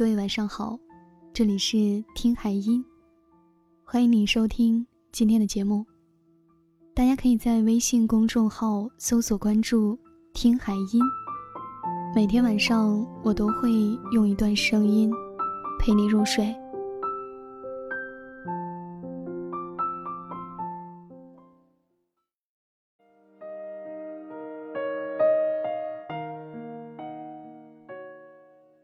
各位晚上好，这里是听海音，欢迎你收听今天的节目。大家可以在微信公众号搜索关注“听海音”，每天晚上我都会用一段声音陪你入睡。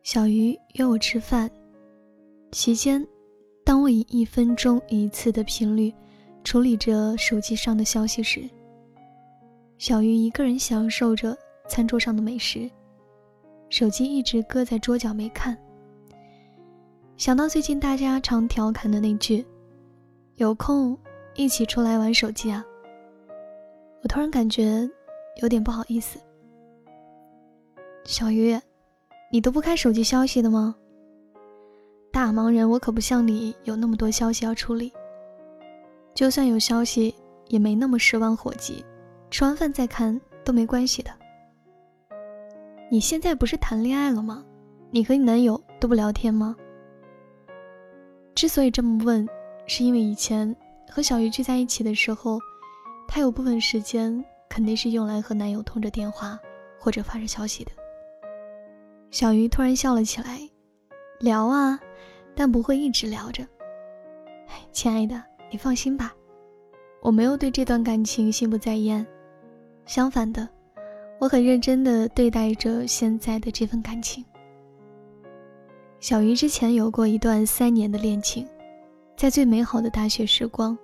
小鱼约我吃饭，期间，当我以一分钟一次的频率处理着手机上的消息时，小鱼一个人享受着餐桌上的美食，手机一直搁在桌角没看。想到最近大家常调侃的那句“有空一起出来玩手机啊”，我突然感觉有点不好意思，小鱼。你都不看手机消息的吗？大忙人，我可不像你有那么多消息要处理。就算有消息，也没那么十万火急，吃完饭再看都没关系的。你现在不是谈恋爱了吗？你和你男友都不聊天吗？之所以这么问，是因为以前和小鱼聚在一起的时候，她有部分时间肯定是用来和男友通着电话或者发着消息的。小鱼突然笑了起来，聊啊，但不会一直聊着。亲爱的，你放心吧，我没有对这段感情心不在焉，相反的，我很认真的对待着现在的这份感情。小鱼之前有过一段三年的恋情，在最美好的大学时光，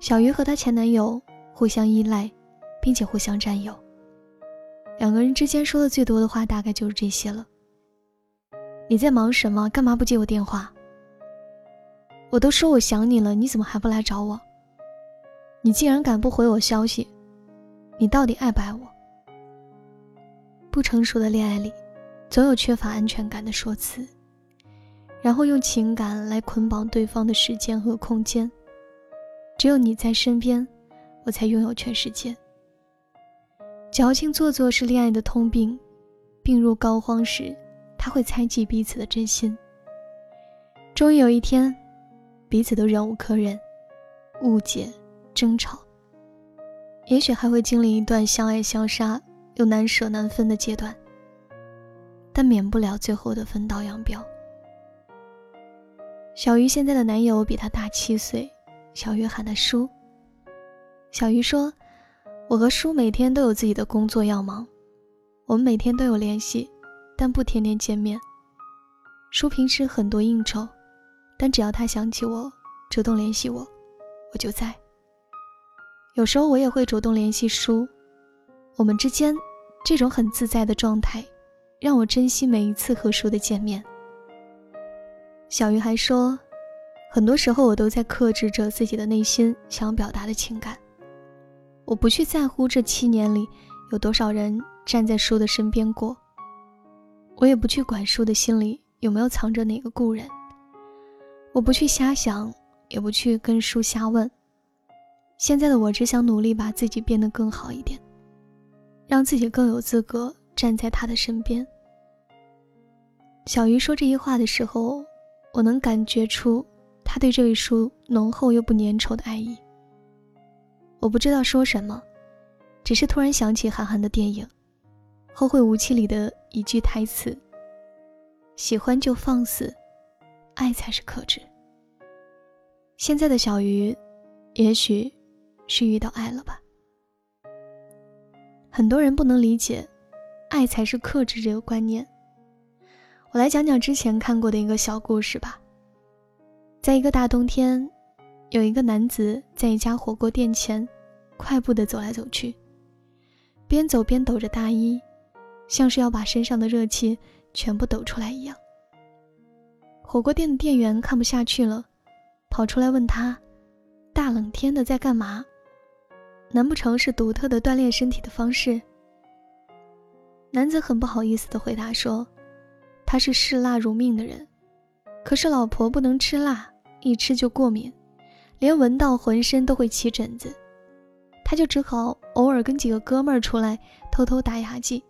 小鱼和她前男友互相依赖，并且互相占有。两个人之间说的最多的话，大概就是这些了。你在忙什么？干嘛不接我电话？我都说我想你了，你怎么还不来找我？你竟然敢不回我消息？你到底爱不爱我？不成熟的恋爱里，总有缺乏安全感的说辞，然后用情感来捆绑对方的时间和空间。只有你在身边，我才拥有全世界。矫情做作是恋爱的通病，病入膏肓时，他会猜忌彼此的真心。终于有一天，彼此都忍无可忍，误解、争吵，也许还会经历一段相爱相杀又难舍难分的阶段，但免不了最后的分道扬镳。小鱼现在的男友比她大七岁，小鱼喊他叔。小鱼说。我和叔每天都有自己的工作要忙，我们每天都有联系，但不天天见面。叔平时很多应酬，但只要他想起我，主动联系我，我就在。有时候我也会主动联系叔，我们之间这种很自在的状态，让我珍惜每一次和叔的见面。小鱼还说，很多时候我都在克制着自己的内心想要表达的情感。我不去在乎这七年里有多少人站在叔的身边过，我也不去管叔的心里有没有藏着哪个故人。我不去瞎想，也不去跟叔瞎问。现在的我只想努力把自己变得更好一点，让自己更有资格站在他的身边。小鱼说这些话的时候，我能感觉出他对这位叔浓厚又不粘稠的爱意。我不知道说什么，只是突然想起韩寒的电影《后会无期》里的一句台词：“喜欢就放肆，爱才是克制。”现在的小鱼，也许是遇到爱了吧。很多人不能理解“爱才是克制”这个观念。我来讲讲之前看过的一个小故事吧。在一个大冬天，有一个男子在一家火锅店前。快步地走来走去，边走边抖着大衣，像是要把身上的热气全部抖出来一样。火锅店的店员看不下去了，跑出来问他：“大冷天的在干嘛？难不成是独特的锻炼身体的方式？”男子很不好意思地回答说：“他是嗜辣如命的人，可是老婆不能吃辣，一吃就过敏，连闻到浑身都会起疹子。”他就只好偶尔跟几个哥们儿出来偷偷打牙祭。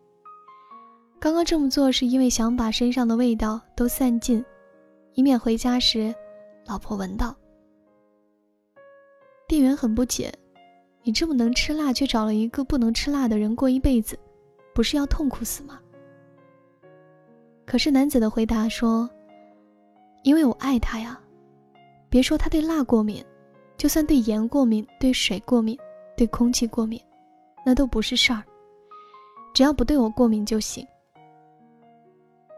刚刚这么做是因为想把身上的味道都散尽，以免回家时老婆闻到。店员很不解：“你这么能吃辣，却找了一个不能吃辣的人过一辈子，不是要痛苦死吗？”可是男子的回答说：“因为我爱他呀，别说他对辣过敏，就算对盐过敏、对水过敏、对空气过敏，那都不是事儿，只要不对我过敏就行。”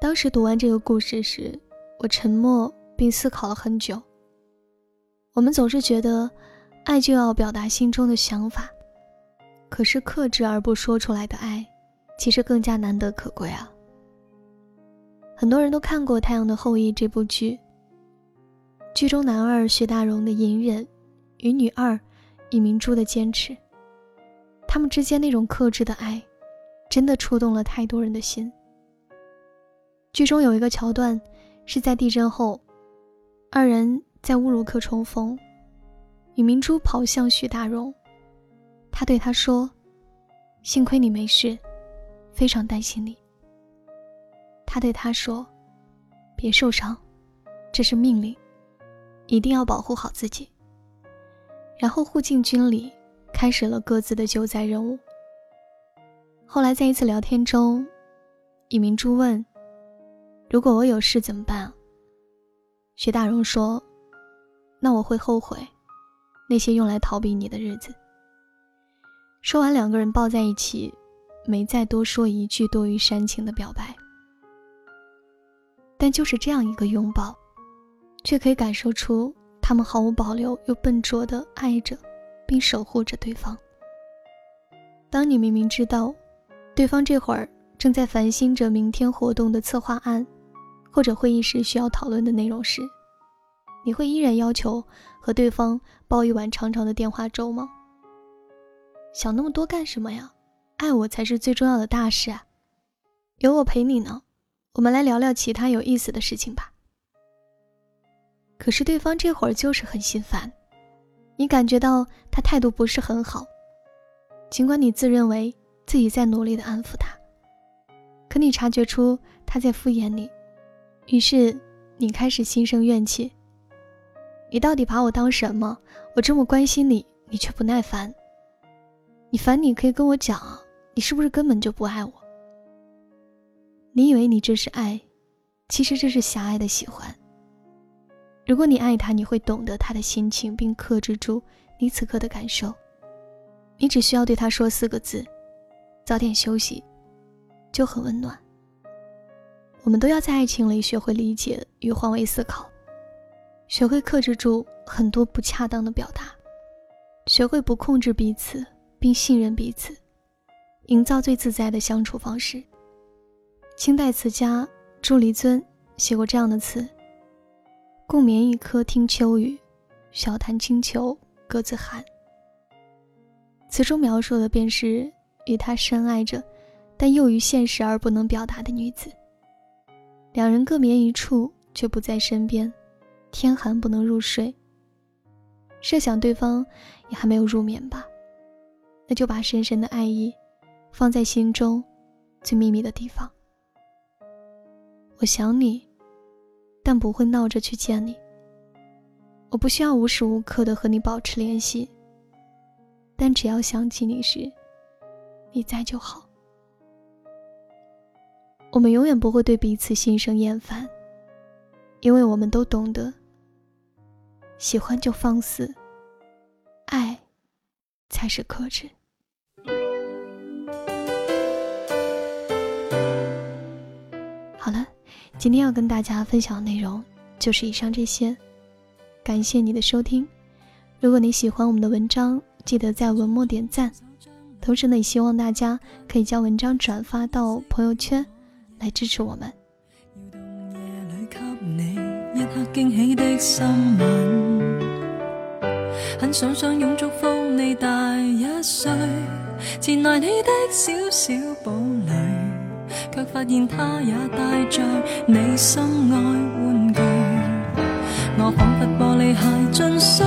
当时读完这个故事时，我沉默并思考了很久。我们总是觉得，爱就要表达心中的想法，可是克制而不说出来的爱，其实更加难得可贵啊。很多人都看过《太阳的后裔》这部剧，剧中男二薛大荣的隐忍，与女二尹明珠的坚持，他们之间那种克制的爱，真的触动了太多人的心。剧中有一个桥段，是在地震后，二人在乌鲁克重逢。尹明珠跑向许大荣，他对他说：“幸亏你没事，非常担心你。”他对他说：“别受伤，这是命令，一定要保护好自己。”然后互敬军礼，开始了各自的救灾任务。后来在一次聊天中，尹明珠问。如果我有事怎么办？徐大荣说：“那我会后悔那些用来逃避你的日子。”说完，两个人抱在一起，没再多说一句多于煽情的表白。但就是这样一个拥抱，却可以感受出他们毫无保留又笨拙的爱着，并守护着对方。当你明明知道，对方这会儿正在烦心着明天活动的策划案。或者会议时需要讨论的内容时，你会依然要求和对方煲一碗长长的电话粥吗？想那么多干什么呀？爱我才是最重要的大事啊！有我陪你呢，我们来聊聊其他有意思的事情吧。可是对方这会儿就是很心烦，你感觉到他态度不是很好，尽管你自认为自己在努力的安抚他，可你察觉出他在敷衍你。于是，你开始心生怨气。你到底把我当什么？我这么关心你，你却不耐烦。你烦你可以跟我讲，你是不是根本就不爱我？你以为你这是爱，其实这是狭隘的喜欢。如果你爱他，你会懂得他的心情，并克制住你此刻的感受。你只需要对他说四个字：早点休息，就很温暖。我们都要在爱情里学会理解与换位思考，学会克制住很多不恰当的表达，学会不控制彼此并信任彼此，营造最自在的相处方式。清代词家朱黎尊写过这样的词：“共眠一刻听秋雨，小谈清秋各自寒。”词中描述的便是与他深爱着，但又于现实而不能表达的女子。两人各眠一处，却不在身边，天寒不能入睡。设想对方也还没有入眠吧，那就把深深的爱意放在心中最秘密的地方。我想你，但不会闹着去见你。我不需要无时无刻的和你保持联系，但只要想起你时，你在就好。我们永远不会对彼此心生厌烦，因为我们都懂得，喜欢就放肆，爱才是克制。今天要跟大家分享的内容就是以上这些，感谢你的收听。如果你喜欢我们的文章，记得在文末点赞，同时呢，也希望大家可以将文章转发到朋友圈。来支持我们。很想相拥祝福你大一岁，前来你的小小堡垒，却发现他也带着你心爱玩具。我仿佛玻璃鞋进碎，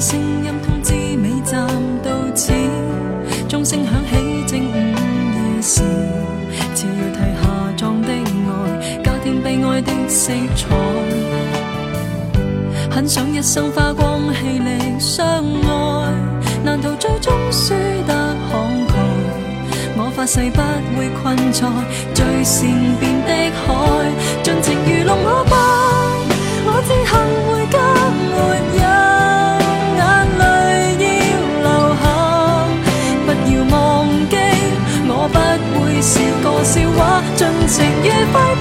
声音通知尾站到此，钟声响起正午夜时，潮要替下葬的爱加添悲哀的色彩。很想一生花光气力相爱，难逃最终输得慷慨。我发誓不会困在最善变的海，尽情愚弄我吧。情愉快